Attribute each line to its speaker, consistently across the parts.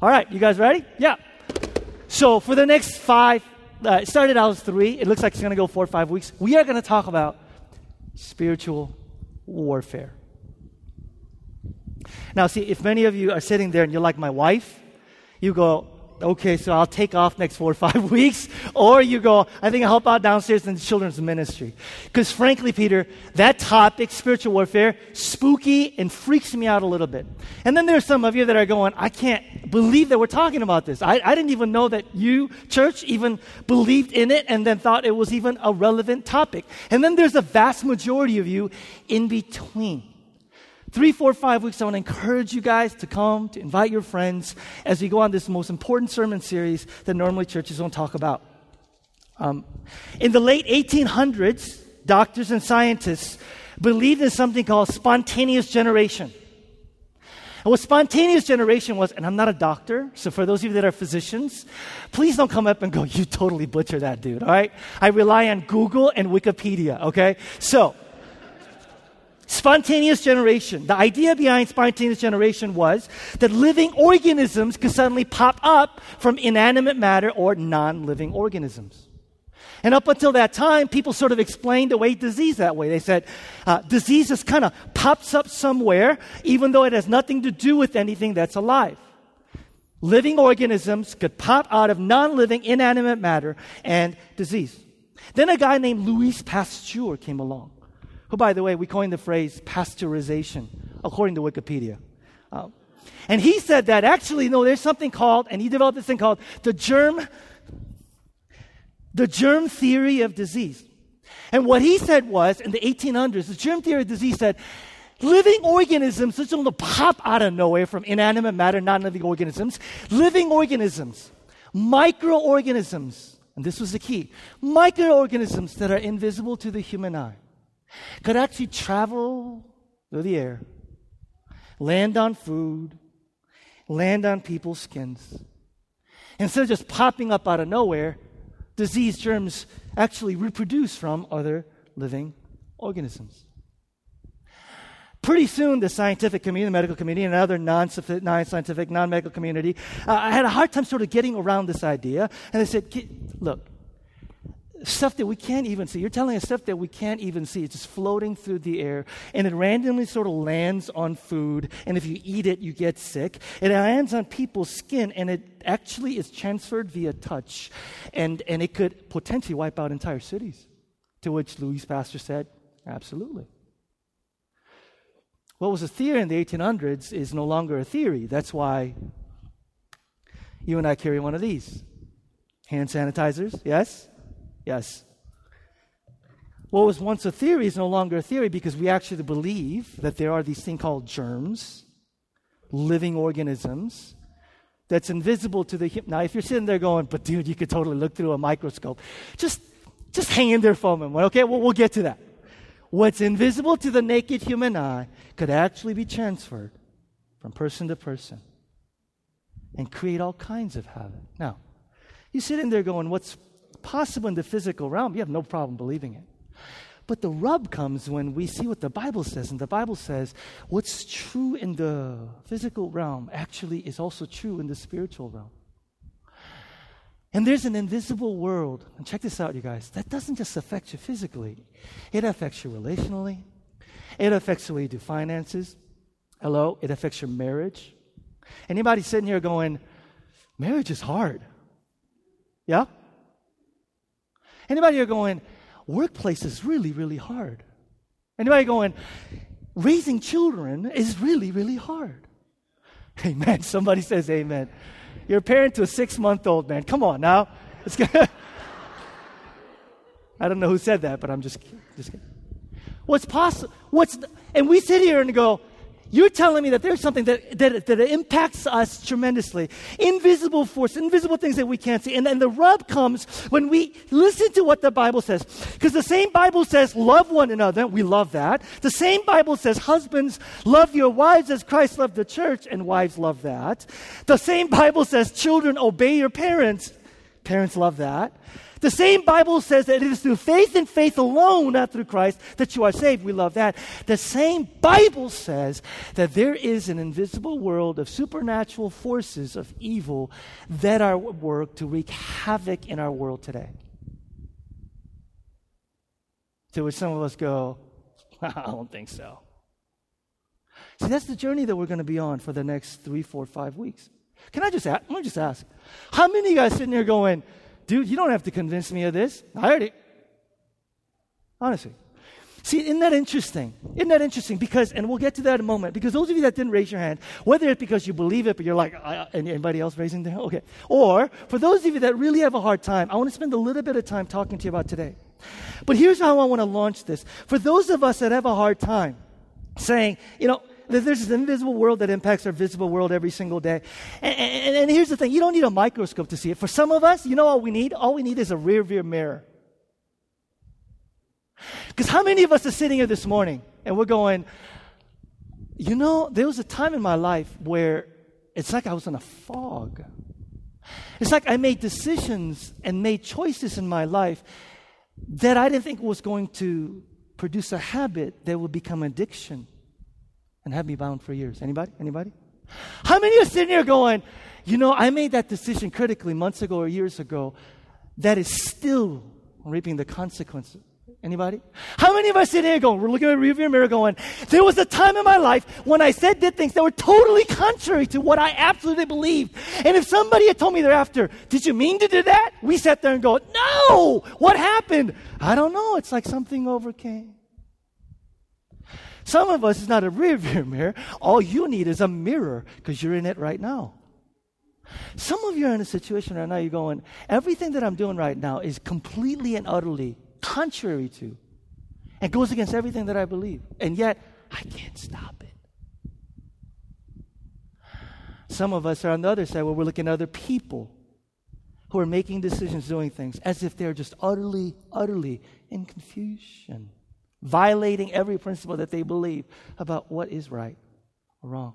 Speaker 1: All right, you guys ready? Yeah. So for the next five, uh, it started out as three. It looks like it's going to go four or five weeks. We are going to talk about spiritual warfare. Now, see, if many of you are sitting there and you're like my wife, you go, okay, so I'll take off next four or five weeks. Or you go, I think I'll help out downstairs in the children's ministry. Because frankly, Peter, that topic, spiritual warfare, spooky and freaks me out a little bit. And then there's some of you that are going, I can't believe that we're talking about this. I, I didn't even know that you, church, even believed in it and then thought it was even a relevant topic. And then there's a vast majority of you in between. Three, four, five weeks, I want to encourage you guys to come, to invite your friends as we go on this most important sermon series that normally churches don't talk about. Um, in the late 1800s, doctors and scientists believed in something called spontaneous generation. And what spontaneous generation was, and I'm not a doctor, so for those of you that are physicians, please don't come up and go, you totally butcher that dude, all right? I rely on Google and Wikipedia, okay? So, Spontaneous generation. The idea behind spontaneous generation was that living organisms could suddenly pop up from inanimate matter or non living organisms. And up until that time, people sort of explained away disease that way. They said uh, disease just kind of pops up somewhere, even though it has nothing to do with anything that's alive. Living organisms could pop out of non living, inanimate matter and disease. Then a guy named Louis Pasteur came along who, by the way, we coined the phrase pasteurization, according to Wikipedia. Um, and he said that actually, no, there's something called, and he developed this thing called the germ, the germ theory of disease. And what he said was, in the 1800s, the germ theory of disease said, living organisms just don't pop out of nowhere from inanimate matter, non-living organisms. Living organisms, microorganisms, and this was the key, microorganisms that are invisible to the human eye could actually travel through the air, land on food, land on people's skins. Instead of just popping up out of nowhere, disease germs actually reproduce from other living organisms. Pretty soon, the scientific community, the medical community, and other non scientific, non medical community, uh, I had a hard time sort of getting around this idea. And they said, look, stuff that we can't even see. You're telling us stuff that we can't even see. It's just floating through the air, and it randomly sort of lands on food, and if you eat it, you get sick. It lands on people's skin, and it actually is transferred via touch, and, and it could potentially wipe out entire cities. To which Louis Pasteur said, absolutely. What was a theory in the 1800s is no longer a theory. That's why you and I carry one of these hand sanitizers, yes? Yes. What was once a theory is no longer a theory because we actually believe that there are these things called germs, living organisms, that's invisible to the human. Now, if you're sitting there going, but dude, you could totally look through a microscope, just, just hang in there for a moment, okay? We'll, we'll get to that. What's invisible to the naked human eye could actually be transferred from person to person and create all kinds of havoc. Now, you're sitting there going, what's possible in the physical realm, you have no problem believing it. But the rub comes when we see what the Bible says. And the Bible says what's true in the physical realm actually is also true in the spiritual realm. And there's an invisible world, and check this out, you guys, that doesn't just affect you physically, it affects you relationally, it affects the way you do finances. Hello, it affects your marriage. Anybody sitting here going, marriage is hard? Yeah? Anybody here going, workplace is really, really hard? Anybody going, raising children is really, really hard? Amen. Somebody says amen. You're a parent to a six month old man. Come on now. I don't know who said that, but I'm just, just kidding. What's possible? What's, and we sit here and go, you're telling me that there's something that, that, that impacts us tremendously. Invisible force, invisible things that we can't see. And then the rub comes when we listen to what the Bible says. Because the same Bible says, love one another. We love that. The same Bible says, husbands, love your wives as Christ loved the church, and wives love that. The same Bible says, children, obey your parents. Parents love that. The same Bible says that it is through faith and faith alone, not through Christ, that you are saved. We love that. The same Bible says that there is an invisible world of supernatural forces of evil that are at work to wreak havoc in our world today. To which some of us go, I don't think so. See, that's the journey that we're going to be on for the next three, four, five weeks. Can I just ask? Let me just ask. How many of you guys sitting here going, dude, you don't have to convince me of this. I already. Honestly. See, isn't that interesting? Isn't that interesting? Because, and we'll get to that in a moment, because those of you that didn't raise your hand, whether it's because you believe it, but you're like, anybody else raising their hand? Okay. Or for those of you that really have a hard time, I want to spend a little bit of time talking to you about today. But here's how I want to launch this. For those of us that have a hard time saying, you know, there's this invisible world that impacts our visible world every single day. And, and, and, here's the thing you don't need a microscope to see it. For some of us, you know all we need? All we need is a rear view mirror. Because how many of us are sitting here this morning and we're going, you know, there was a time in my life where it's like I was in a fog. It's like I made decisions and made choices in my life that I didn't think was going to produce a habit that would become addiction and have me bound for years. Anybody? Anybody? How many are sitting here going, you know, I made that decision critically months ago or years ago that is still reaping the consequences? Anybody? How many of us sitting here going, we're looking at a rearview mirror going, there was a time in my life when I said did things that were totally contrary to what I absolutely believed. And if somebody had told me thereafter, did you mean to do that? We sat there and go, no! What happened? I don't know. It's like something overcame. Some of us, it's not a rear view mirror. All you need is a mirror because you're in it right now. Some of you are in a situation right now, you're going, everything that I'm doing right now is completely and utterly contrary to and goes against everything that I believe. And yet, I can't stop it. Some of us are on the other side where we're looking at other people who are making decisions, doing things as if they're just utterly, utterly in confusion violating every principle that they believe about what is right or wrong.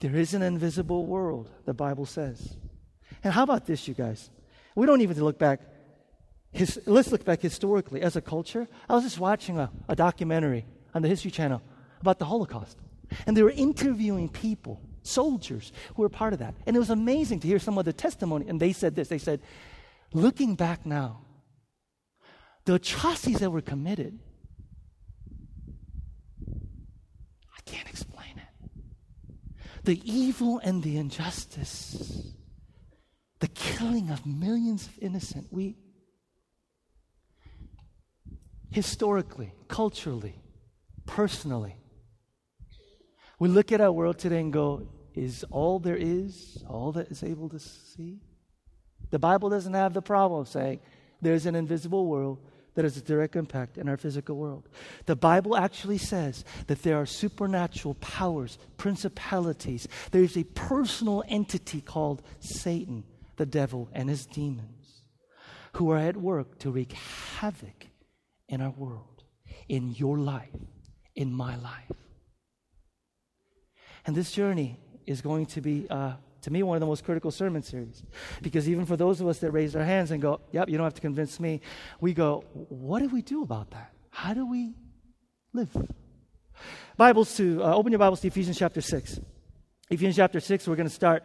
Speaker 1: There is an invisible world, the Bible says. And how about this, you guys? We don't even look back. His, let's look back historically as a culture. I was just watching a, a documentary on the History Channel about the Holocaust. And they were interviewing people, soldiers, who were part of that. And it was amazing to hear some of the testimony. And they said this they said, looking back now, the atrocities that were committed, I can't explain it. The evil and the injustice, the killing of millions of innocent, we historically, culturally, personally, we look at our world today and go, is all there is, all that is able to see? The Bible doesn't have the problem of saying there's an invisible world that has a direct impact in our physical world. The Bible actually says that there are supernatural powers, principalities. There is a personal entity called Satan, the devil, and his demons, who are at work to wreak havoc in our world, in your life, in my life. And this journey is going to be uh, to me, one of the most critical sermon series. Because even for those of us that raise our hands and go, yep, you don't have to convince me, we go, what do we do about that? How do we live? Bibles to, uh, open your Bibles to Ephesians chapter 6. Ephesians chapter 6, we're going to start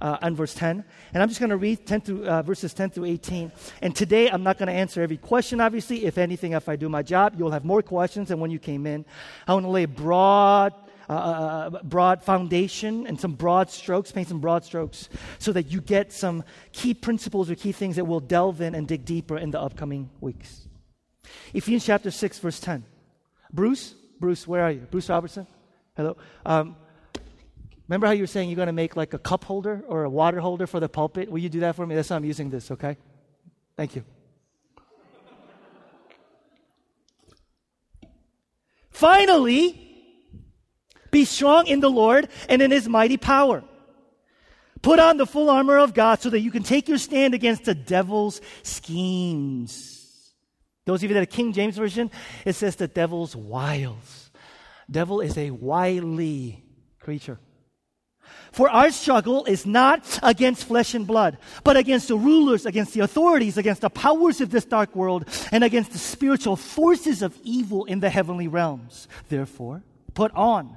Speaker 1: uh, on verse 10. And I'm just going to read 10 to, uh, verses 10 through 18. And today, I'm not going to answer every question, obviously. If anything, if I do my job, you'll have more questions than when you came in. I want to lay broad uh, uh, uh, broad foundation and some broad strokes, paint some broad strokes, so that you get some key principles or key things that we'll delve in and dig deeper in the upcoming weeks. Ephesians chapter 6, verse 10. Bruce, Bruce, where are you? Bruce Robertson? Hello. Um, remember how you were saying you're going to make like a cup holder or a water holder for the pulpit? Will you do that for me? That's how I'm using this, okay? Thank you. Finally, be strong in the Lord and in his mighty power. Put on the full armor of God so that you can take your stand against the devil's schemes. Those of you that are King James Version, it says the devil's wiles. Devil is a wily creature. For our struggle is not against flesh and blood, but against the rulers, against the authorities, against the powers of this dark world, and against the spiritual forces of evil in the heavenly realms. Therefore, put on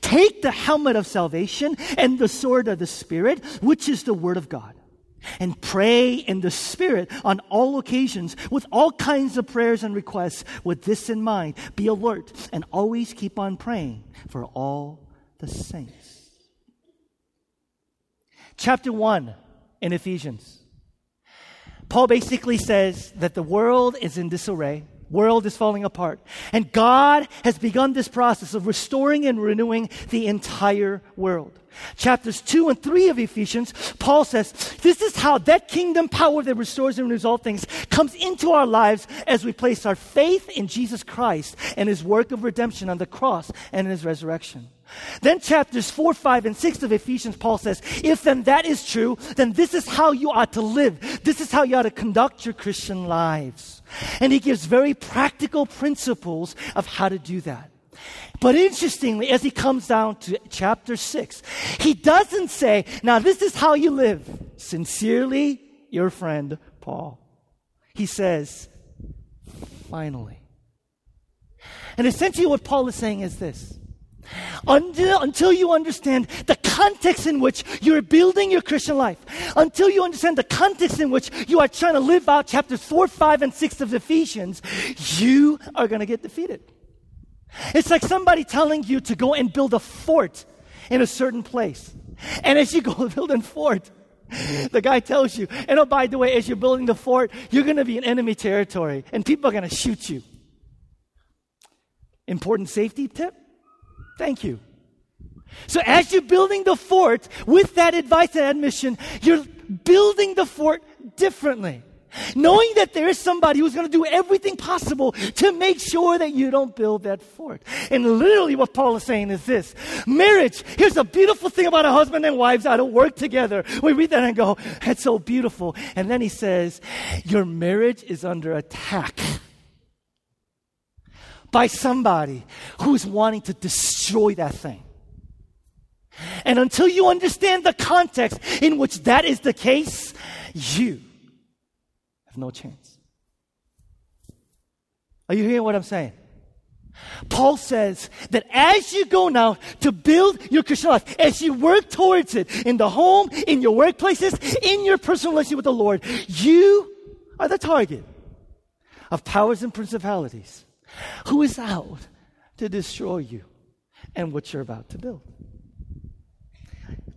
Speaker 1: Take the helmet of salvation and the sword of the Spirit, which is the word of God and pray in the Spirit on all occasions with all kinds of prayers and requests. With this in mind, be alert and always keep on praying for all the saints. Chapter 1 in Ephesians. Paul basically says that the world is in disarray world is falling apart. And God has begun this process of restoring and renewing the entire world. Chapters 2 and 3 of Ephesians, Paul says, this is how that kingdom power that restores and renews all things comes into our lives as we place our faith in Jesus Christ and his work of redemption on the cross and in his resurrection. Then chapters 4, 5, and 6 of Ephesians, Paul says, if then that is true, then this is how you ought to live. This is how you ought to conduct your Christian lives. And he gives very practical principles of how to do that. But interestingly, as he comes down to chapter 6, he doesn't say, now this is how you live. Sincerely, your friend Paul. He says, finally. And essentially, what Paul is saying is this until, until you understand the context in which you're building your Christian life, until you understand the context in which you are trying to live out chapters 4, 5, and 6 of Ephesians, you are going to get defeated. It's like somebody telling you to go and build a fort in a certain place. And as you go build a fort, the guy tells you, and oh, by the way, as you're building the fort, you're going to be in enemy territory and people are going to shoot you. Important safety tip Thank you. So as you're building the fort with that advice and admission, you're building the fort differently. Knowing that there is somebody who's going to do everything possible to make sure that you don't build that fort. And literally what Paul is saying is this. Marriage, here's a beautiful thing about a husband and wives that work together. We read that and go, that's so beautiful. And then he says, your marriage is under attack by somebody who's wanting to destroy that thing. And until you understand the context in which that is the case, you have no chance. Are you hearing what I'm saying? Paul says that as you go now to build your Christian life, as you work towards it in the home, in your workplaces, in your personal relationship with the Lord, you are the target of powers and principalities who is out to destroy you and what you're about to build.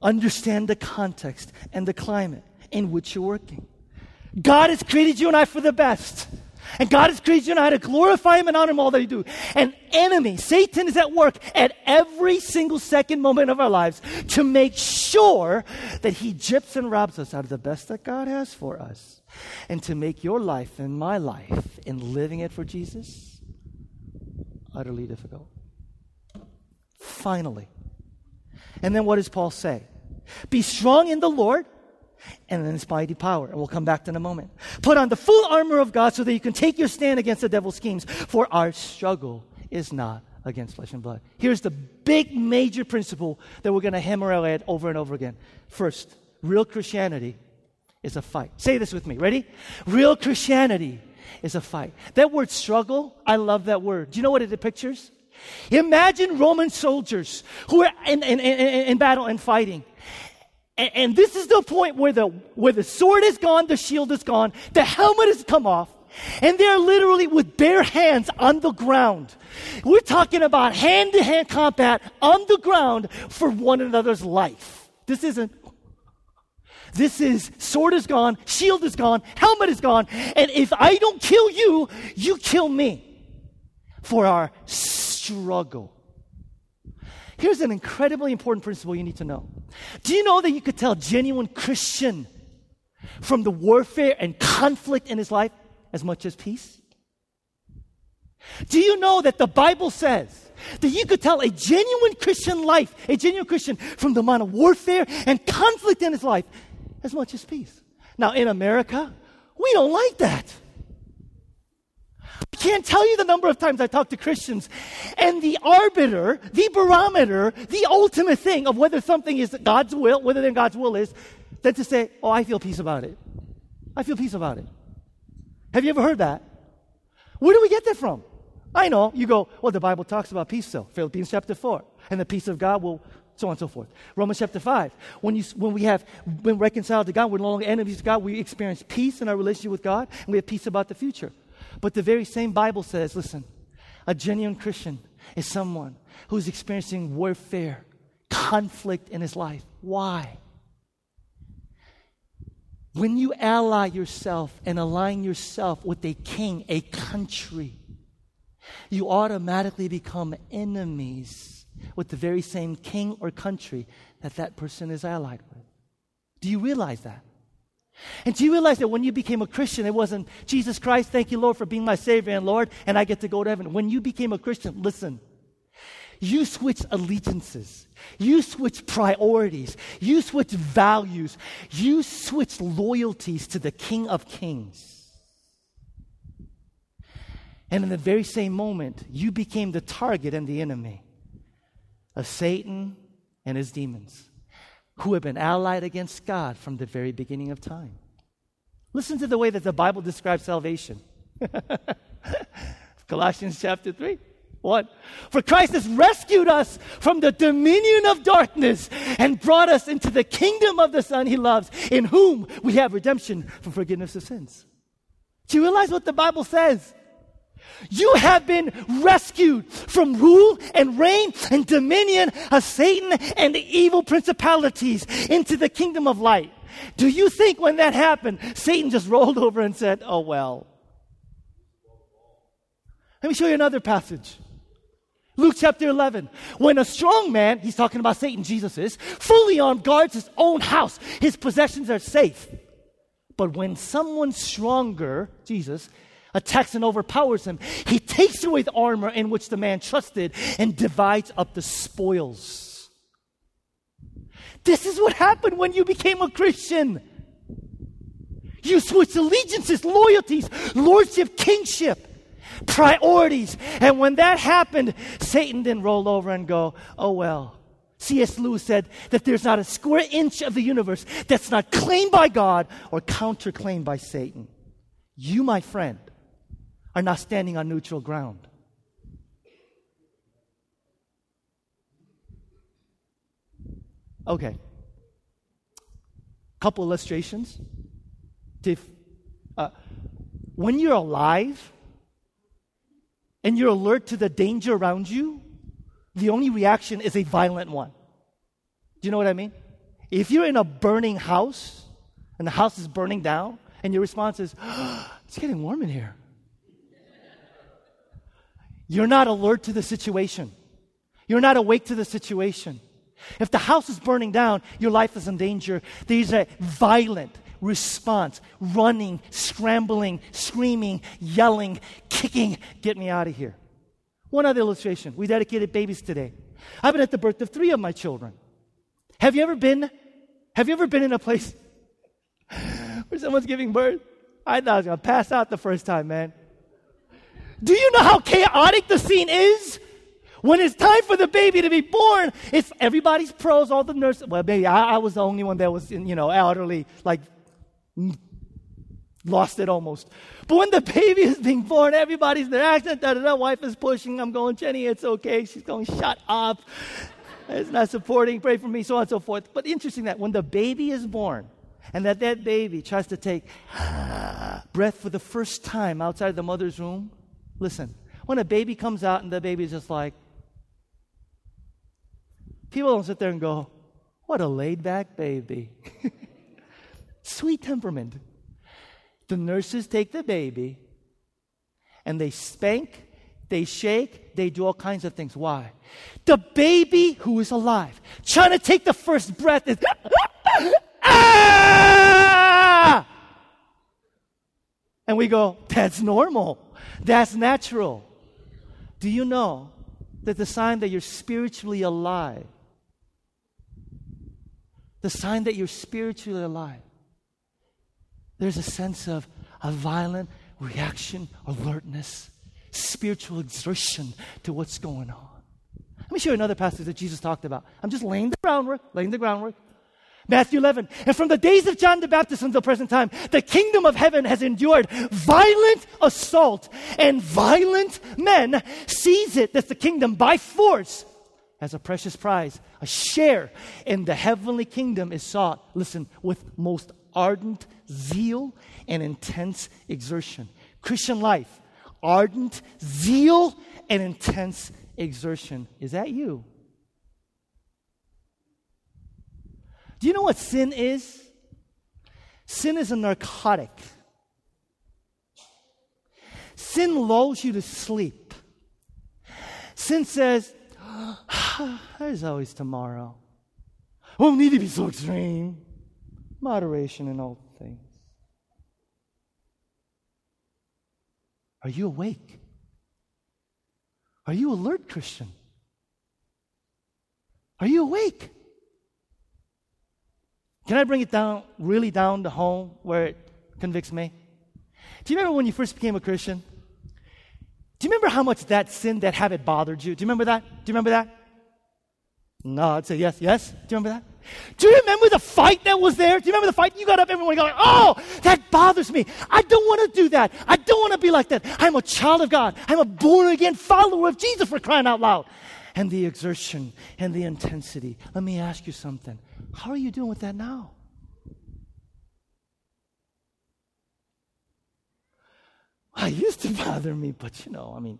Speaker 1: Understand the context and the climate in which you're working. God has created you and I for the best. And God has created you and I to glorify Him and honor Him all that you do. And enemy, Satan is at work at every single second moment of our lives to make sure that he gyps and robs us out of the best that God has for us. And to make your life and my life in living it for Jesus utterly difficult. Finally. And then what does Paul say? Be strong in the Lord and in his mighty power. And we'll come back to in a moment. Put on the full armor of God so that you can take your stand against the devil's schemes. For our struggle is not against flesh and blood. Here's the big major principle that we're going to hammer at over and over again. First, real Christianity is a fight. Say this with me. Ready? Real Christianity is a fight. That word struggle, I love that word. Do you know what it pictures? Imagine Roman soldiers who are in, in, in, in battle and fighting. And, and, this is the point where the, where the sword is gone, the shield is gone, the helmet has come off, and they're literally with bare hands on the ground. We're talking about hand to hand combat on the ground for one another's life. This isn't this is sword is gone, shield is gone, helmet is gone, and if I don't kill you, you kill me for our struggle. Here's an incredibly important principle you need to know. Do you know that you could tell genuine Christian from the warfare and conflict in his life as much as peace? Do you know that the Bible says that you could tell a genuine Christian life, a genuine Christian, from the amount of warfare and conflict in his life as much as peace? Now, in America, we don't like that. I can't tell you the number of times I talk to Christians, and the arbiter, the barometer, the ultimate thing of whether something is God's will, whether then God's will is, than to say, Oh, I feel peace about it. I feel peace about it. Have you ever heard that? Where do we get that from? I know. You go, well, the Bible talks about peace, so Philippians chapter 4. And the peace of God will, so on and so forth. Romans chapter 5. When, you, when we have been reconciled to God, we're no longer enemies to God, we experience peace in our relationship with God, and we have peace about the future. But the very same Bible says, listen, a genuine Christian is someone who's experiencing warfare, conflict in his life. Why? When you ally yourself and align yourself with a king, a country, you automatically become enemies with the very same king or country that that person is allied with. Do you realize that? And do you realize that when you became a Christian, it wasn't Jesus Christ, thank you, Lord, for being my Savior and Lord, and I get to go to heaven. When you became a Christian, listen, you switch allegiances, you switch priorities, you switch values, you switch loyalties to the King of Kings. And in the very same moment, you became the target and the enemy of Satan and his demons who have been allied against God from the very beginning of time. Listen to the way that the Bible describes salvation. Colossians chapter 3. What? For Christ has rescued us from the dominion of darkness and brought us into the kingdom of the Son he loves, in whom we have redemption for forgiveness of sins. Do you realize what the Bible says? You have been rescued from rule and reign and dominion of Satan and the evil principalities into the kingdom of light. Do you think when that happened, Satan just rolled over and said, Oh, well? Let me show you another passage. Luke chapter 11. When a strong man, he's talking about Satan, Jesus is, fully armed guards his own house, his possessions are safe. But when someone stronger, Jesus, attacks and overpowers him. He takes away the armor in which the man trusted and divides up the spoils. This is what happened when you became a Christian. You switched allegiances, loyalties, lordship, kingship, priorities. And when that happened, Satan didn't roll over and go, oh well. C.S. Lewis said that there's not a square inch of the universe that's not claimed by God or counterclaimed by Satan. You, my friend, are not standing on neutral ground. Okay. Couple illustrations. Uh, when you're alive and you're alert to the danger around you, the only reaction is a violent one. Do you know what I mean? If you're in a burning house and the house is burning down, and your response is, oh, It's getting warm in here. You're not alert to the situation. You're not awake to the situation. If the house is burning down, your life is in danger. There's a violent response running, scrambling, screaming, yelling, kicking. Get me out of here. One other illustration. We dedicated babies today. I've been at the birth of three of my children. Have you ever been? Have you ever been in a place where someone's giving birth? I thought I was to pass out the first time, man. Do you know how chaotic the scene is? When it's time for the baby to be born, it's everybody's pros, all the nurses. Well, maybe I, I was the only one that was, in, you know, elderly, like lost it almost. But when the baby is being born, everybody's there. Accent, da da da. Wife is pushing. I'm going, Jenny, it's okay. She's going, shut up. It's not supporting. Pray for me, so on and so forth. But interesting that when the baby is born, and that that baby tries to take breath for the first time outside the mother's womb, Listen, when a baby comes out and the baby's just like, people don't sit there and go, what a laid back baby. Sweet temperament. The nurses take the baby and they spank, they shake, they do all kinds of things. Why? The baby who is alive, trying to take the first breath, is ah! And we go, that's normal. That's natural. Do you know that the sign that you're spiritually alive, the sign that you're spiritually alive, there's a sense of a violent reaction, alertness, spiritual exertion to what's going on. Let me show you another passage that Jesus talked about. I'm just laying the groundwork, laying the groundwork. Matthew 11. And from the days of John the Baptist until present time, the kingdom of heaven has endured violent assault, and violent men seize it, that's the kingdom, by force as a precious prize. A share in the heavenly kingdom is sought, listen, with most ardent zeal and intense exertion. Christian life, ardent zeal and intense exertion. Is that you? Do you know what sin is? Sin is a narcotic. Sin lulls you to sleep. Sin says, there's always tomorrow. Won't need to be so extreme. Moderation in all things. Are you awake? Are you alert, Christian? Are you awake? Can I bring it down, really down to home where it convicts me? Do you remember when you first became a Christian? Do you remember how much that sin, that habit bothered you? Do you remember that? Do you remember that? No, I'd say yes, yes. Do you remember that? Do you remember the fight that was there? Do you remember the fight? You got up, everyone like, oh, that bothers me. I don't want to do that. I don't want to be like that. I'm a child of God. I'm a born again follower of Jesus for crying out loud. And the exertion and the intensity. Let me ask you something. How are you doing with that now? I used to bother me, but you know, I mean.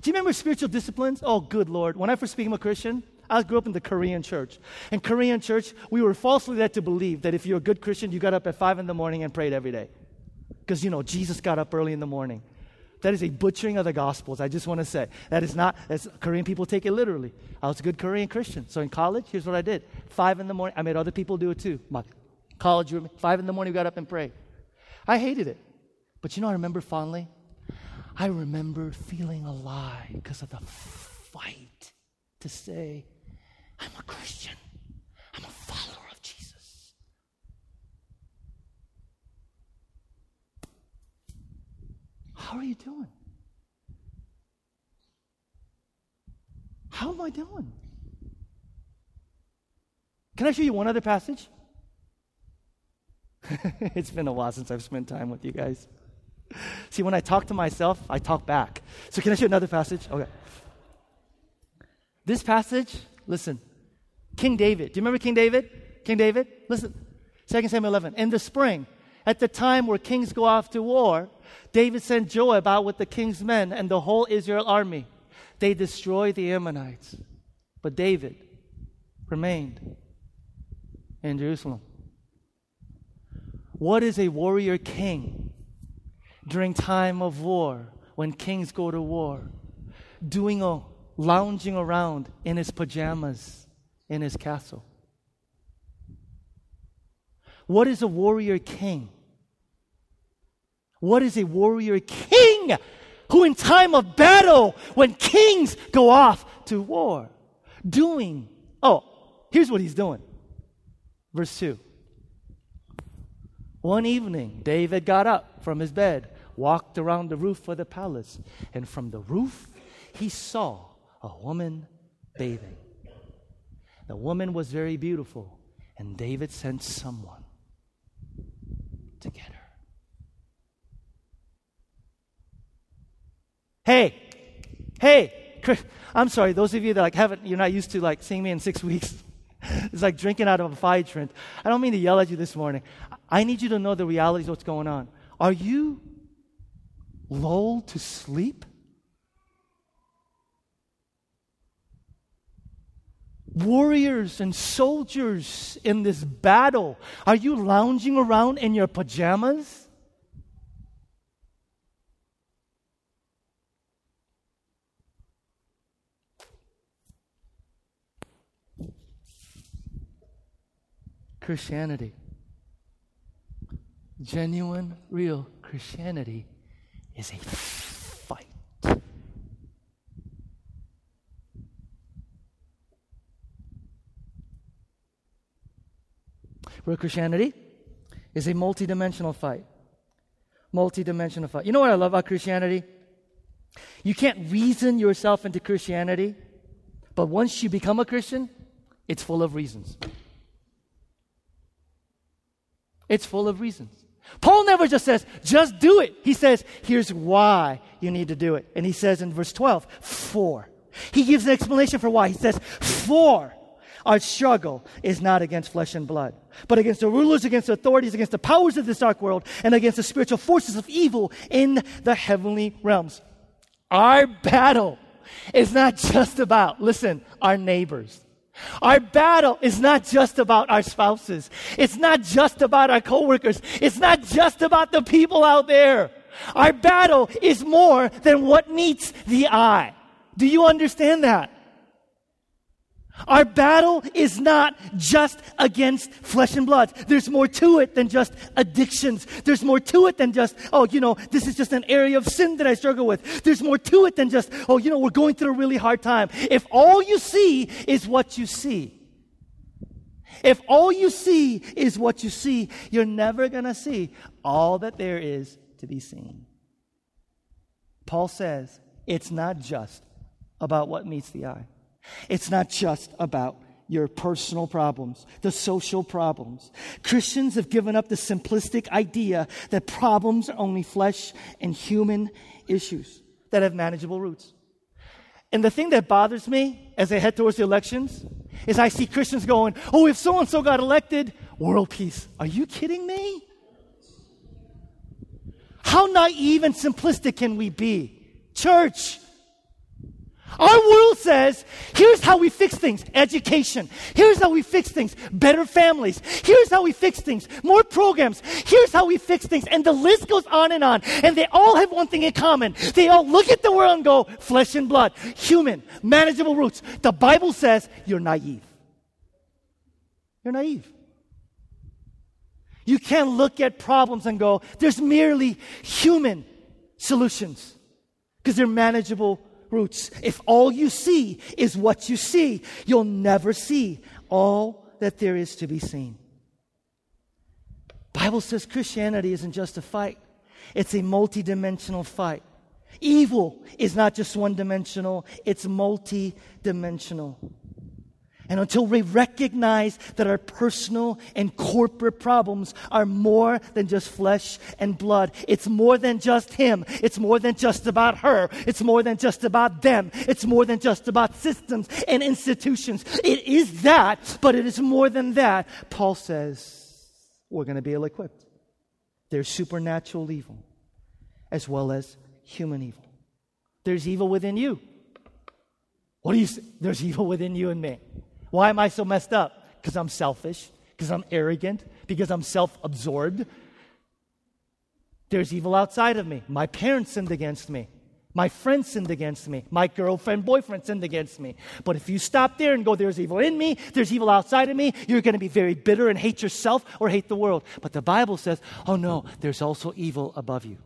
Speaker 1: Do you remember spiritual disciplines? Oh, good Lord. When I first became a Christian, I grew up in the Korean church. In Korean church, we were falsely led to believe that if you're a good Christian, you got up at 5 in the morning and prayed every day. Because, you know, Jesus got up early in the morning. That is a butchering of the Gospels. I just want to say that is not. As Korean people take it literally. I was a good Korean Christian. So in college, here's what I did: five in the morning. I made other people do it too. My college room, five in the morning, we got up and prayed. I hated it, but you know, I remember fondly. I remember feeling alive because of the fight to say, "I'm a Christian. I'm a follower of Jesus." How are you doing? How am I doing? Can I show you one other passage? it's been a while since I've spent time with you guys. See, when I talk to myself, I talk back. So, can I show another passage? Okay. This passage, listen. King David. Do you remember King David? King David? Listen. 2 Samuel 11. In the spring, at the time where kings go off to war, David sent Joab out with the king's men and the whole Israel army. They destroyed the Ammonites. But David remained in Jerusalem. What is a warrior king during time of war when kings go to war? Doing a lounging around in his pajamas in his castle. What is a warrior king? What is a warrior king who, in time of battle, when kings go off to war, doing? Oh, here's what he's doing. Verse 2. One evening, David got up from his bed, walked around the roof of the palace, and from the roof, he saw a woman bathing. The woman was very beautiful, and David sent someone to get her. Hey, hey, I'm sorry, those of you that like haven't, you're not used to like seeing me in six weeks. it's like drinking out of a fire hydrant. I don't mean to yell at you this morning. I need you to know the reality of what's going on. Are you lulled to sleep? Warriors and soldiers in this battle, are you lounging around in your pajamas? Christianity. Genuine, real Christianity is a fight. Real Christianity is a multidimensional fight. Multidimensional fight. You know what I love about Christianity? You can't reason yourself into Christianity, but once you become a Christian, it's full of reasons. It's full of reasons. Paul never just says, just do it. He says, here's why you need to do it. And he says in verse 12, for. He gives an explanation for why. He says, for our struggle is not against flesh and blood, but against the rulers, against the authorities, against the powers of this dark world, and against the spiritual forces of evil in the heavenly realms. Our battle is not just about, listen, our neighbors. Our battle is not just about our spouses. It's not just about our coworkers. It's not just about the people out there. Our battle is more than what meets the eye. Do you understand that? Our battle is not just against flesh and blood. There's more to it than just addictions. There's more to it than just, oh, you know, this is just an area of sin that I struggle with. There's more to it than just, oh, you know, we're going through a really hard time. If all you see is what you see, if all you see is what you see, you're never going to see all that there is to be seen. Paul says it's not just about what meets the eye. It's not just about your personal problems, the social problems. Christians have given up the simplistic idea that problems are only flesh and human issues that have manageable roots. And the thing that bothers me as I head towards the elections is I see Christians going, Oh, if so and so got elected, world peace. Are you kidding me? How naive and simplistic can we be? Church, our world says, here's how we fix things education. Here's how we fix things better families. Here's how we fix things more programs. Here's how we fix things. And the list goes on and on. And they all have one thing in common. They all look at the world and go, flesh and blood, human, manageable roots. The Bible says, you're naive. You're naive. You can't look at problems and go, there's merely human solutions because they're manageable roots. If all you see is what you see, you'll never see all that there is to be seen. Bible says Christianity isn't just a fight. It's a multidimensional fight. Evil is not just one dimensional, it's multidimensional. And until we recognize that our personal and corporate problems are more than just flesh and blood, it's more than just him. It's more than just about her. It's more than just about them. It's more than just about systems and institutions. It is that, but it is more than that. Paul says we're going to be ill equipped. There's supernatural evil as well as human evil. There's evil within you. What do you say? There's evil within you and me. Why am I so messed up? Because I'm selfish, because I'm arrogant, because I'm self absorbed. There's evil outside of me. My parents sinned against me. My friends sinned against me. My girlfriend, boyfriend sinned against me. But if you stop there and go, there's evil in me, there's evil outside of me, you're going to be very bitter and hate yourself or hate the world. But the Bible says, oh no, there's also evil above you.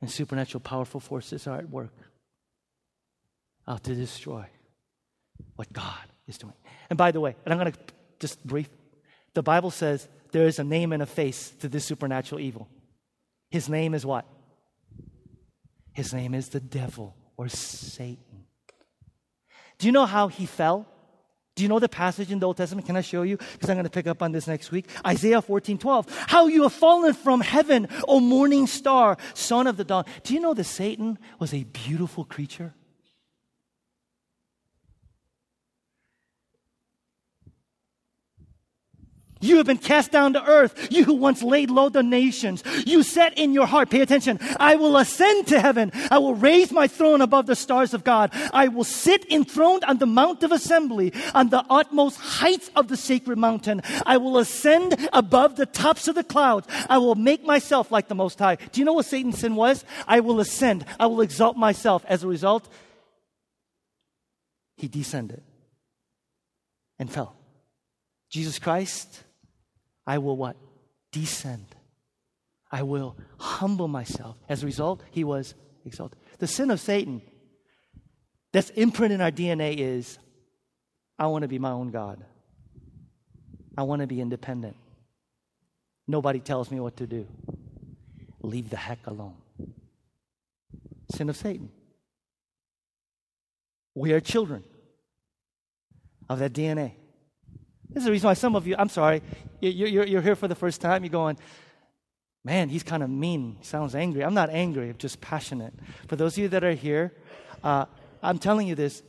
Speaker 1: And supernatural, powerful forces are at work out to destroy what God is doing. And by the way, and I'm going to just brief, the Bible says there is a name and a face to this supernatural evil. His name is what? His name is the devil or Satan. Do you know how he fell? Do you know the passage in the Old Testament? Can I show you? Because I'm going to pick up on this next week. Isaiah 14, 12. How you have fallen from heaven, O morning star, son of the dawn. Do you know that Satan was a beautiful creature? You have been cast down to earth. You who once laid low the nations. You said in your heart, pay attention, I will ascend to heaven. I will raise my throne above the stars of God. I will sit enthroned on the mount of assembly, on the utmost heights of the sacred mountain. I will ascend above the tops of the clouds. I will make myself like the Most High. Do you know what Satan's sin was? I will ascend. I will exalt myself. As a result, he descended and fell. Jesus Christ, I will what? Descend. I will humble myself. As a result, he was exalted. The sin of Satan that's imprinted in our DNA is I want to be my own God. I want to be independent. Nobody tells me what to do. Leave the heck alone. Sin of Satan. We are children of that DNA. This is the reason why some of you, I'm sorry, you're, you're, here for the first time, you're going, man, he's kind of mean. Sounds angry. I'm not angry, I'm just passionate. For those of you that are here, uh, I'm telling you this.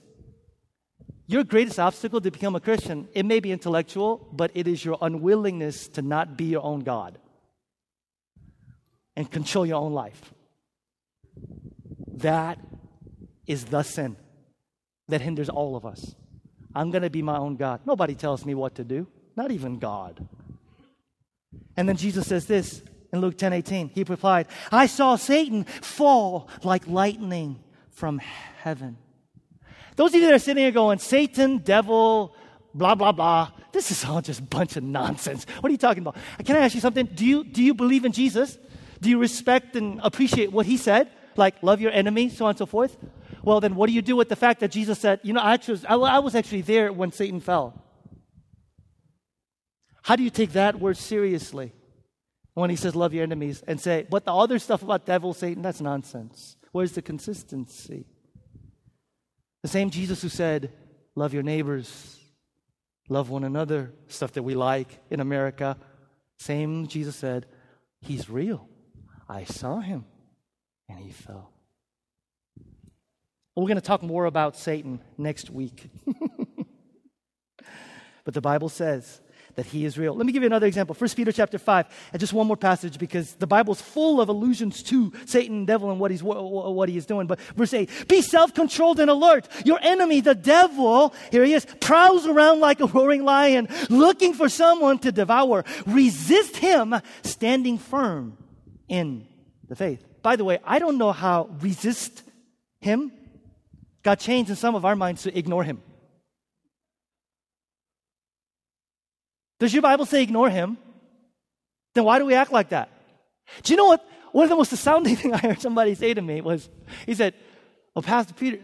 Speaker 1: Your greatest obstacle to become a Christian, it may be intellectual, but it is your unwillingness to not be your own God and control your own life. That is the sin that hinders all of us. I'm going to be my own God. Nobody tells me what to do, not even God. And then Jesus says this in Luke 10 18. He replied, I saw Satan fall like lightning from heaven. Those of you that are sitting here going, Satan, devil, blah, blah, blah, this is all just a bunch of nonsense. What are you talking about? Can I ask you something? Do you, do you believe in Jesus? Do you respect and appreciate what he said? Like, love your enemy, so on and so forth? Well, then what do you do with the fact that Jesus said, you know, I, actually, I was actually there when Satan fell? How do you take that word seriously when he says, love your enemies, and say, but the other stuff about devil, Satan, that's nonsense? Where's the consistency? The same Jesus who said, love your neighbors, love one another, stuff that we like in America. Same Jesus said, He's real. I saw him and he fell. We're going to talk more about Satan next week. but the Bible says that he is real. Let me give you another example. 1 Peter chapter 5, and just one more passage because the Bible's full of allusions to Satan devil and what he's what he is doing. But verse 8, be self-controlled and alert. Your enemy, the devil, here he is, prowls around like a roaring lion, looking for someone to devour. Resist him, standing firm in the faith. By the way, I don't know how resist him got changed in some of our minds to ignore him. Does your Bible say ignore him? Then why do we act like that? Do you know what? One of the most astounding things I heard somebody say to me was, he said, Well, Pastor Peter,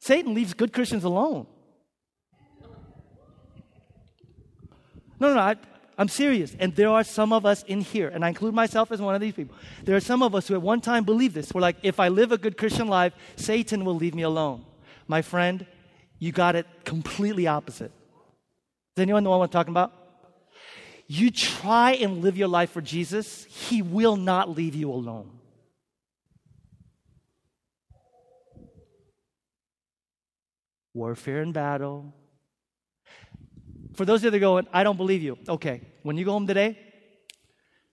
Speaker 1: Satan leaves good Christians alone. No, no, no. I, I'm serious. And there are some of us in here, and I include myself as one of these people. There are some of us who at one time believed this. We're like, if I live a good Christian life, Satan will leave me alone. My friend, you got it completely opposite. Does anyone know what I'm talking about? You try and live your life for Jesus, He will not leave you alone. Warfare and battle, for those of you that are going, I don't believe you. Okay, when you go home today,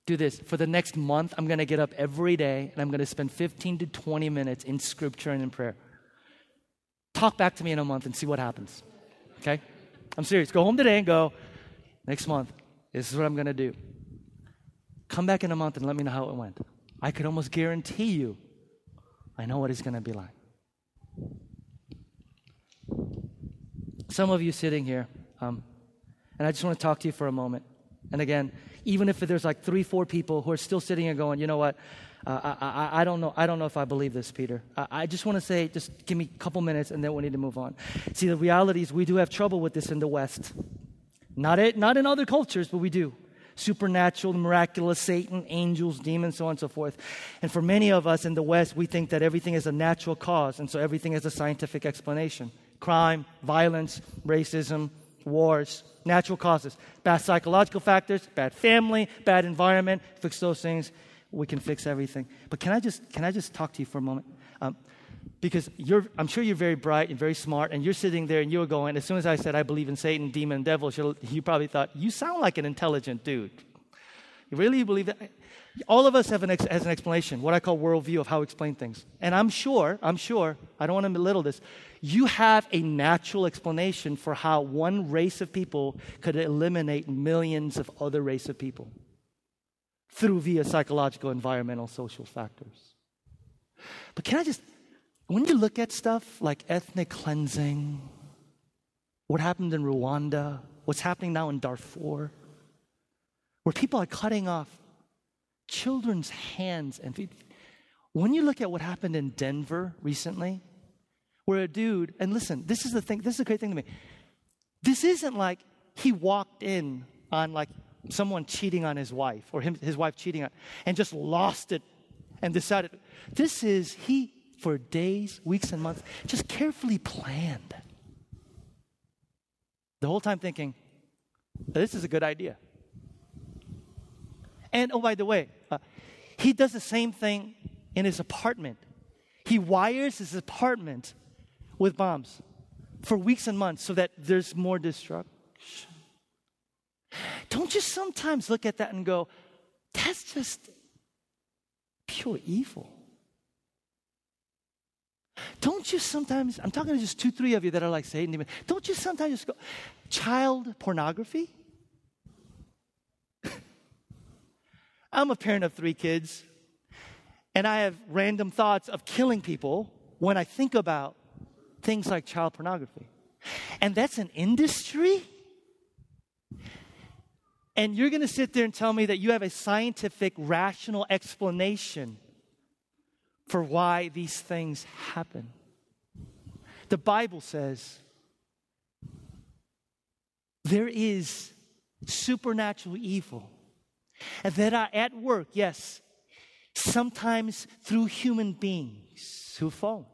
Speaker 1: do this. For the next month, I'm going to get up every day and I'm going to spend 15 to 20 minutes in scripture and in prayer. Talk back to me in a month and see what happens. Okay? I'm serious. Go home today and go, next month, this is what I'm going to do. Come back in a month and let me know how it went. I could almost guarantee you, I know what it's going to be like. Some of you sitting here, um, and I just want to talk to you for a moment. And again, even if there's like three, four people who are still sitting and going, you know what? Uh, I, I, I, don't know. I don't know if I believe this, Peter. I, I just want to say, just give me a couple minutes, and then we need to move on. See, the reality is we do have trouble with this in the West. Not it, not in other cultures, but we do. Supernatural, miraculous, Satan, angels, demons, so on and so forth. And for many of us in the West, we think that everything is a natural cause, and so everything is a scientific explanation. Crime, violence, racism, wars, natural causes, bad psychological factors, bad family, bad environment. Fix those things, we can fix everything. But can I just can I just talk to you for a moment? Um, because you're, I'm sure you're very bright and very smart, and you're sitting there and you're going. As soon as I said I believe in Satan, demon, devil, you probably thought you sound like an intelligent dude. You really believe that? All of us have an, ex- has an explanation, what I call worldview of how we explain things. And I'm sure, I'm sure, I don't want to belittle this, you have a natural explanation for how one race of people could eliminate millions of other race of people through via psychological, environmental, social factors. But can I just, when you look at stuff like ethnic cleansing, what happened in Rwanda, what's happening now in Darfur, where people are cutting off children's hands and feet. When you look at what happened in Denver recently, where a dude, and listen, this is the thing, this is a great thing to me. This isn't like he walked in on like someone cheating on his wife or him, his wife cheating on, and just lost it and decided. This is he, for days, weeks, and months, just carefully planned. The whole time thinking, this is a good idea. And oh, by the way, uh, he does the same thing in his apartment. He wires his apartment with bombs for weeks and months so that there's more destruction. Don't you sometimes look at that and go, that's just pure evil? Don't you sometimes, I'm talking to just two, three of you that are like Satan, don't you sometimes just go, child pornography? I'm a parent of three kids, and I have random thoughts of killing people when I think about things like child pornography. And that's an industry? And you're going to sit there and tell me that you have a scientific, rational explanation for why these things happen. The Bible says there is supernatural evil and that are at work, yes, sometimes through human beings who fall.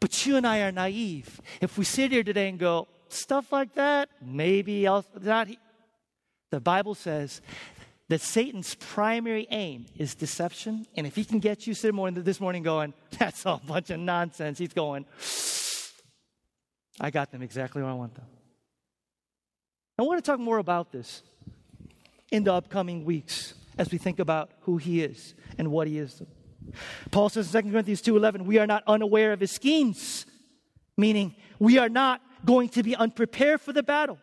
Speaker 1: But you and I are naive. If we sit here today and go, stuff like that, maybe else, not. The Bible says that Satan's primary aim is deception. And if he can get you sitting morning, this morning going, that's a bunch of nonsense, he's going, I got them exactly where I want them. I want to talk more about this in the upcoming weeks as we think about who he is and what he is. Paul says in 2 Corinthians 2:11, we are not unaware of his schemes, meaning we are not going to be unprepared for the battle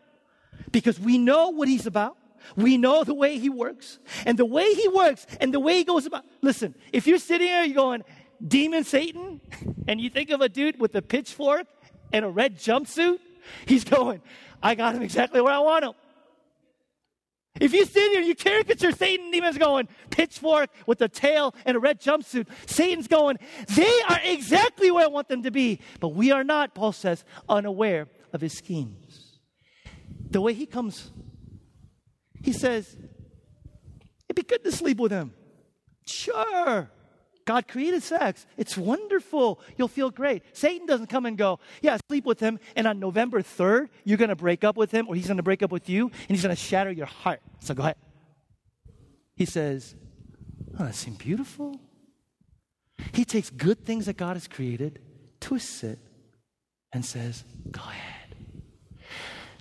Speaker 1: because we know what he's about. We know the way he works. And the way he works and the way he goes about. Listen, if you're sitting here, you're going, demon Satan, and you think of a dude with a pitchfork and a red jumpsuit, he's going, I got him exactly where I want him. If you sit here and you caricature Satan, demon's going, pitchfork with a tail and a red jumpsuit. Satan's going, they are exactly where I want them to be. But we are not, Paul says, unaware of his schemes. The way he comes, he says, it'd be good to sleep with him. Sure. God created sex. It's wonderful. You'll feel great. Satan doesn't come and go, yeah, sleep with him, and on November 3rd, you're going to break up with him, or he's going to break up with you, and he's going to shatter your heart. So go ahead. He says, oh, that seems beautiful. He takes good things that God has created, twists it, and says, go ahead.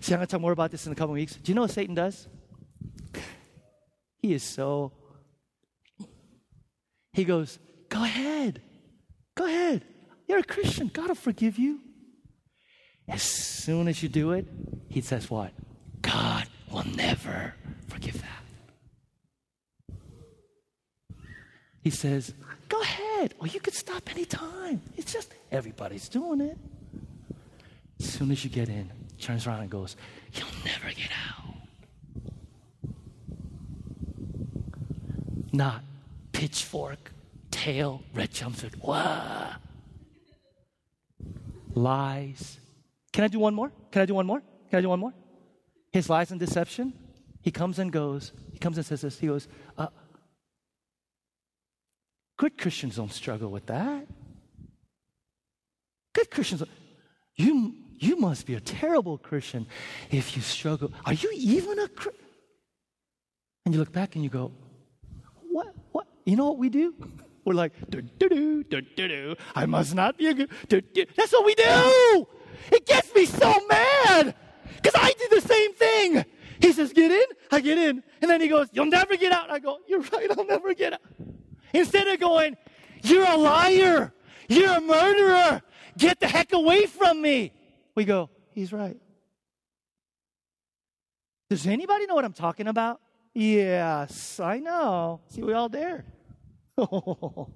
Speaker 1: See, I'm going to talk more about this in a couple weeks. Do you know what Satan does? He is so. He goes, Go ahead. Go ahead. You're a Christian. God will forgive you. As soon as you do it, he says what? God will never forgive that. He says, Go ahead. Or you could stop anytime. It's just everybody's doing it. As soon as you get in, turns around and goes, You'll never get out. Not pitchfork tail, red jumpsuit. Wow. Lies. Can I do one more? Can I do one more? Can I do one more? His lies and deception. He comes and goes. He comes and says this. He goes, uh, Good Christians don't struggle with that. Good Christians, you, you must be a terrible Christian if you struggle. Are you even a Christian? And you look back and you go, What? What? You know what we do? We're like, do, do, do, do, do, do. I must not be a good. Do, do. That's what we do. It gets me so mad because I did the same thing. He says, get in. I get in. And then he goes, you'll never get out. I go, you're right. I'll never get out. Instead of going, you're a liar. You're a murderer. Get the heck away from me. We go, he's right. Does anybody know what I'm talking about? Yes, I know. See, we all dare.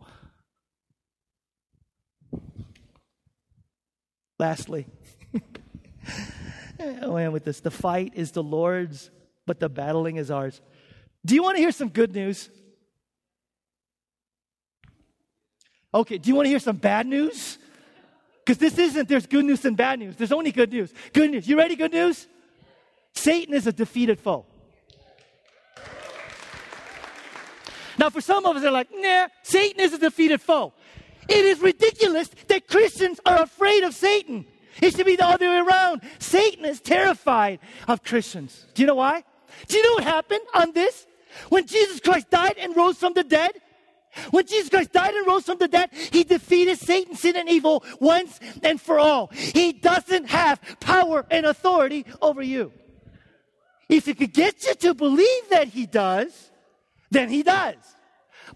Speaker 1: Lastly, Oh, man, with this. The fight is the Lord's, but the battling is ours. Do you want to hear some good news? Okay, do you want to hear some bad news? Because this isn't, there's good news and bad news. There's only good news. Good news. You ready? Good news? Satan is a defeated foe. Now, for some of us, they're like, nah, Satan is a defeated foe. It is ridiculous that Christians are afraid of Satan. It should be the other way around. Satan is terrified of Christians. Do you know why? Do you know what happened on this? When Jesus Christ died and rose from the dead, when Jesus Christ died and rose from the dead, he defeated Satan, sin, and evil once and for all. He doesn't have power and authority over you. If he could get you to believe that he does, then he does.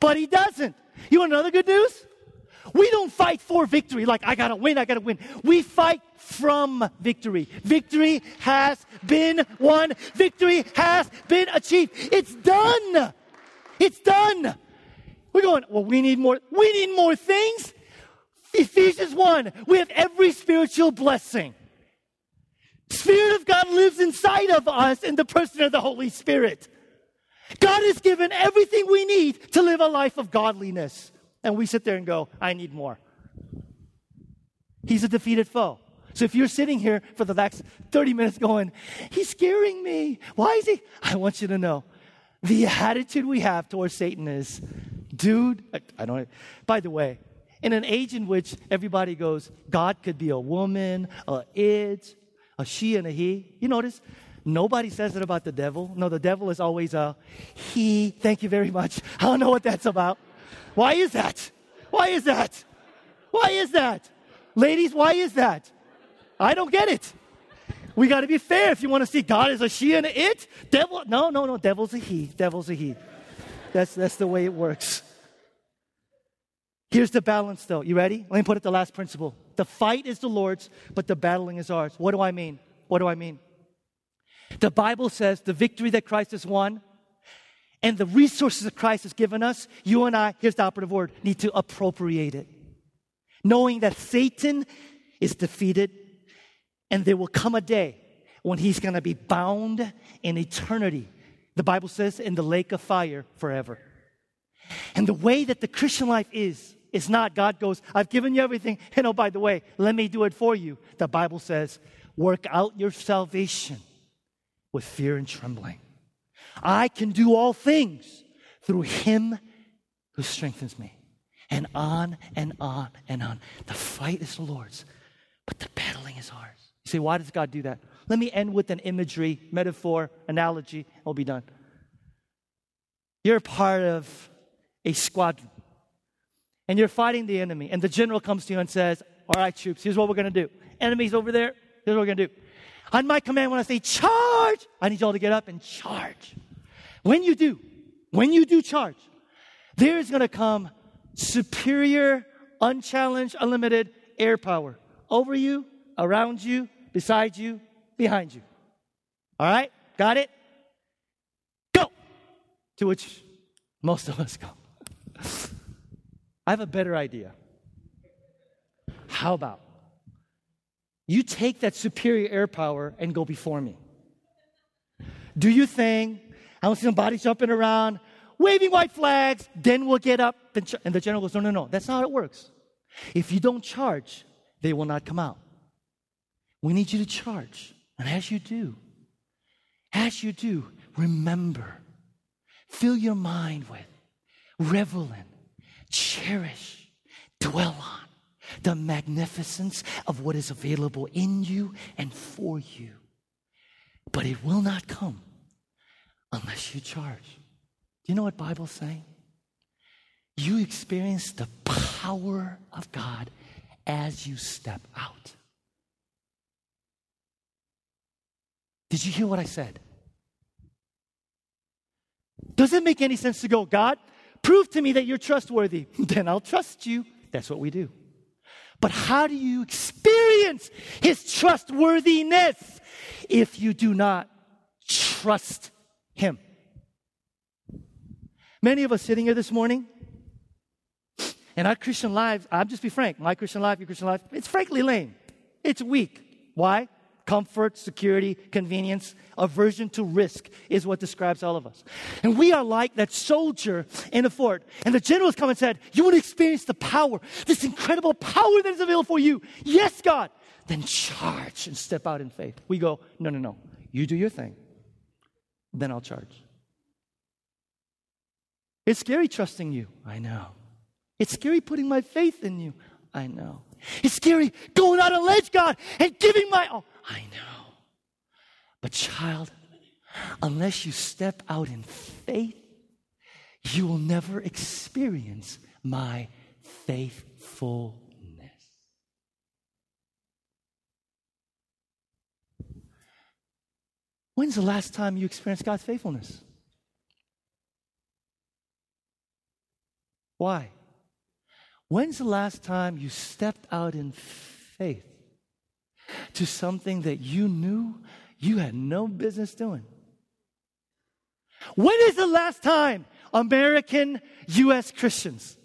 Speaker 1: But he doesn't. You want another good news? We don't fight for victory like I gotta win, I gotta win. We fight from victory. Victory has been won. Victory has been achieved. It's done. It's done. We're going, well, we need more. We need more things. Ephesians 1, we have every spiritual blessing. Spirit of God lives inside of us in the person of the Holy Spirit. God has given everything we need to live a life of godliness. And we sit there and go, I need more. He's a defeated foe. So if you're sitting here for the next 30 minutes going, he's scaring me. Why is he? I want you to know the attitude we have towards Satan is dude, I, I don't, by the way, in an age in which everybody goes, God could be a woman, a it, a she, and a he. You notice? Nobody says it about the devil. No, the devil is always a he. Thank you very much. I don't know what that's about. Why is that? Why is that? Why is that? Ladies, why is that? I don't get it. We got to be fair. If you want to see God as a she and a it, devil, no, no, no, devil's a he. Devil's a he. That's, that's the way it works. Here's the balance, though. You ready? Let me put it the last principle. The fight is the Lord's, but the battling is ours. What do I mean? What do I mean? The Bible says the victory that Christ has won and the resources that Christ has given us, you and I, here's the operative word, need to appropriate it. Knowing that Satan is defeated and there will come a day when he's going to be bound in eternity. The Bible says in the lake of fire forever. And the way that the Christian life is, is not God goes, I've given you everything, and oh, by the way, let me do it for you. The Bible says, work out your salvation with fear and trembling. I can do all things through him who strengthens me. And on and on and on. The fight is the Lord's, but the battling is ours. You say, why does God do that? Let me end with an imagery, metaphor, analogy, we'll be done. You're part of a squadron. And you're fighting the enemy. And the general comes to you and says, All right, troops, here's what we're going to do. Enemies over there, here's what we're going to do. On my command, when I say charge, I need you all to get up and charge. When you do, when you do charge, there's going to come superior, unchallenged, unlimited air power over you, around you, beside you, behind you. All right? Got it? Go! To which most of us go. I have a better idea. How about you take that superior air power and go before me? Do you think I to see somebody jumping around, waving white flags, then we'll get up? And the general goes, No, no, no, that's not how it works. If you don't charge, they will not come out. We need you to charge. And as you do, as you do, remember, fill your mind with revel in, cherish, dwell on the magnificence of what is available in you and for you. But it will not come unless you charge. Do you know what Bible's saying? You experience the power of God as you step out. Did you hear what I said? Does it make any sense to go, God, Prove to me that you're trustworthy. then I'll trust you. That's what we do. But how do you experience his trustworthiness if you do not trust him? Many of us sitting here this morning, and our Christian lives, I'll just be frank, my Christian life, your Christian life, it's frankly lame. It's weak. Why? Comfort, security, convenience, aversion to risk is what describes all of us. And we are like that soldier in the fort. And the generals come and said, You want to experience the power, this incredible power that is available for you. Yes, God. Then charge and step out in faith. We go, No, no, no. You do your thing. Then I'll charge. It's scary trusting you. I know. It's scary putting my faith in you. I know. It's scary going on a ledge, God, and giving my all. I know. But, child, unless you step out in faith, you will never experience my faithfulness. When's the last time you experienced God's faithfulness? Why? When's the last time you stepped out in faith to something that you knew you had no business doing? When is the last time American U.S. Christians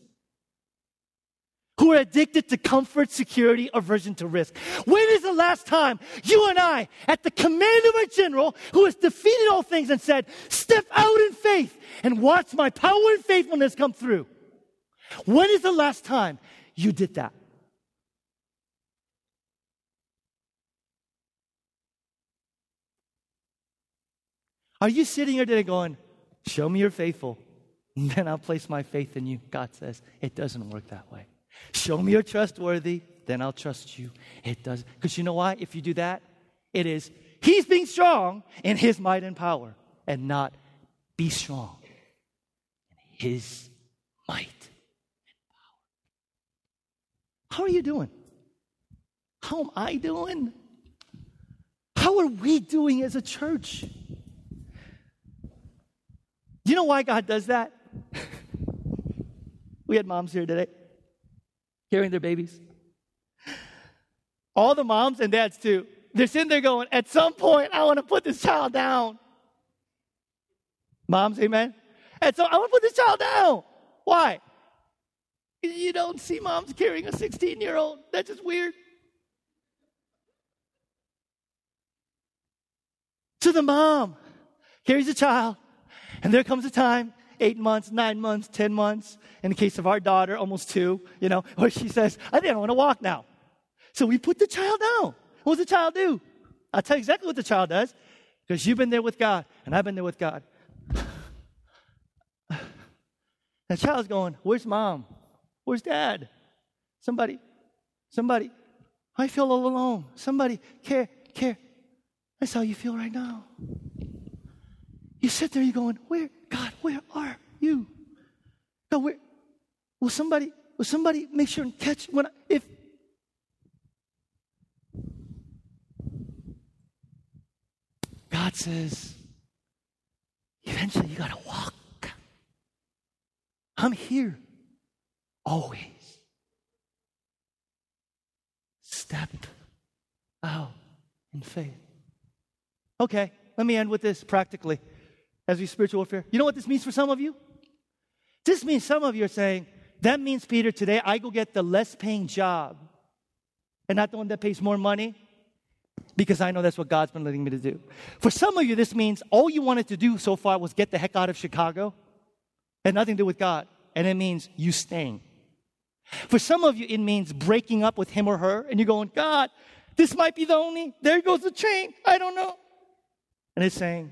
Speaker 1: who are addicted to comfort, security, aversion to risk. When is the last time you and I, at the command of a general who has defeated all things and said, step out in faith and watch my power and faithfulness come through? When is the last time you did that? Are you sitting here today going, Show me you're faithful, then I'll place my faith in you? God says, It doesn't work that way. Show me you're trustworthy, then I'll trust you. It does. Because you know why? If you do that, it is He's being strong in His might and power, and not be strong in His might. How are you doing? How am I doing? How are we doing as a church? Do you know why God does that? we had moms here today carrying their babies. All the moms and dads, too, they're sitting there going, At some point, I want to put this child down. Moms, amen? And so I want to put this child down. Why? You don't see moms carrying a 16 year old. That's just weird. To the mom, carries a child, and there comes a time eight months, nine months, 10 months. In the case of our daughter, almost two, you know, where she says, I think I want to walk now. So we put the child down. What does the child do? I'll tell you exactly what the child does because you've been there with God and I've been there with God. the child's going, Where's mom? Where's dad? Somebody, somebody. I feel all alone. Somebody care, care. That's how you feel right now. You sit there, you're going, Where, God, where are you? God, where? Will somebody, will somebody make sure and catch when I, if God says, eventually you gotta walk. I'm here. Always. Step out in faith. Okay, let me end with this practically as we spiritual warfare. You know what this means for some of you? This means some of you are saying, that means, Peter, today I go get the less paying job and not the one that pays more money because I know that's what God's been leading me to do. For some of you, this means all you wanted to do so far was get the heck out of Chicago and nothing to do with God. And it means you staying. For some of you, it means breaking up with him or her, and you're going, God, this might be the only, there goes the chain. I don't know. And it's saying,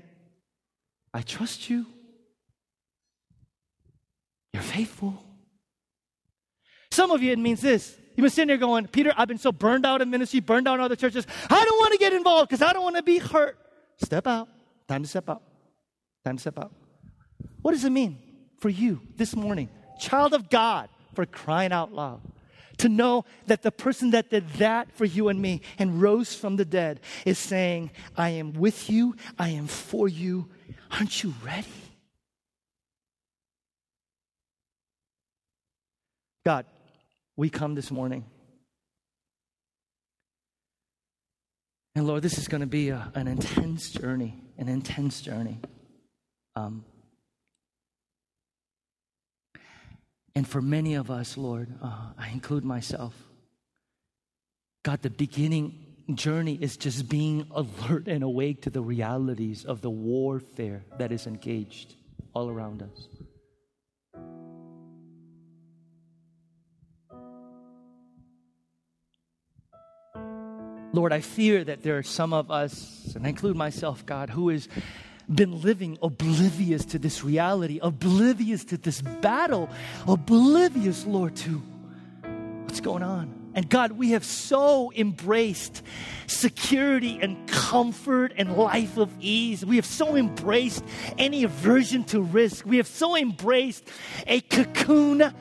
Speaker 1: I trust you. You're faithful. Some of you, it means this. You've been sitting there going, Peter, I've been so burned out in ministry, burned out in other churches. I don't want to get involved because I don't want to be hurt. Step out. Time to step out. Time to step out. What does it mean for you this morning? Child of God, for crying out loud. To know that the person that did that for you and me and rose from the dead is saying, I am with you, I am for you. Aren't you ready? God, we come this morning. And Lord, this is going to be a, an intense journey, an intense journey. Um, And for many of us, Lord, uh, I include myself, God, the beginning journey is just being alert and awake to the realities of the warfare that is engaged all around us. Lord, I fear that there are some of us, and I include myself, God, who has been living oblivious to this reality, oblivious to this battle, oblivious, Lord, to what's going on. And God, we have so embraced security and comfort and life of ease. We have so embraced any aversion to risk. We have so embraced a cocoon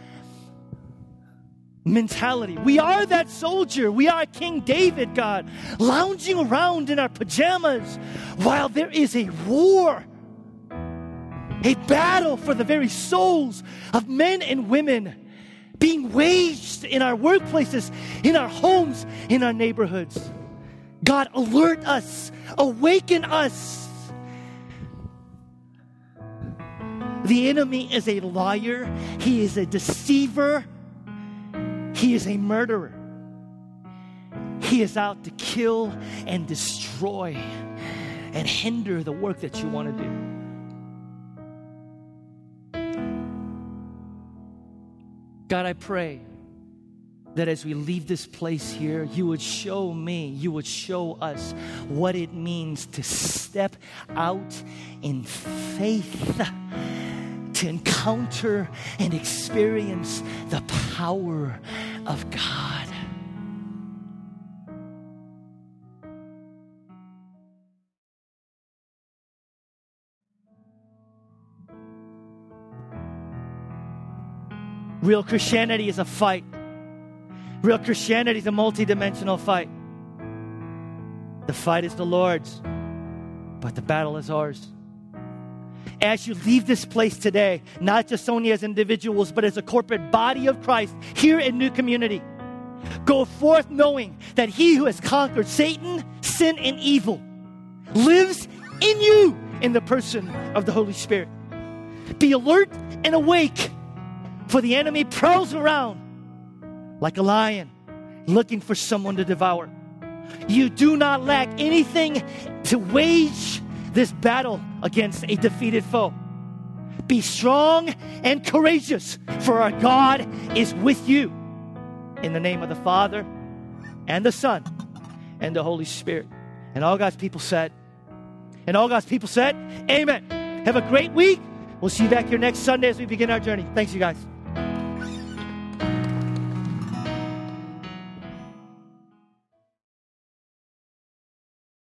Speaker 1: mentality. We are that soldier. We are King David, God, lounging around in our pajamas while there is a war, a battle for the very souls of men and women being waged in our workplaces, in our homes, in our neighborhoods. God, alert us, awaken us. The enemy is a liar, he is a deceiver, he is a murderer. He is out to kill and destroy and hinder the work that you want to do. God, I pray that as we leave this place here, you would show me, you would show us what it means to step out in faith, to encounter and experience the power of God. Real Christianity is a fight. Real Christianity is a multidimensional fight. The fight is the Lord's, but the battle is ours. As you leave this place today, not just only as individuals, but as a corporate body of Christ here in New Community, go forth knowing that He who has conquered Satan, sin, and evil lives in you in the person of the Holy Spirit. Be alert and awake for the enemy prowls around like a lion looking for someone to devour. You do not lack anything to wage this battle against a defeated foe. Be strong and courageous, for our God is with you. In the name of the Father and the Son and the Holy Spirit. And all God's people said, and all God's people said, Amen. Have a great week. We'll see you back here next Sunday as we begin our journey. Thanks, you guys.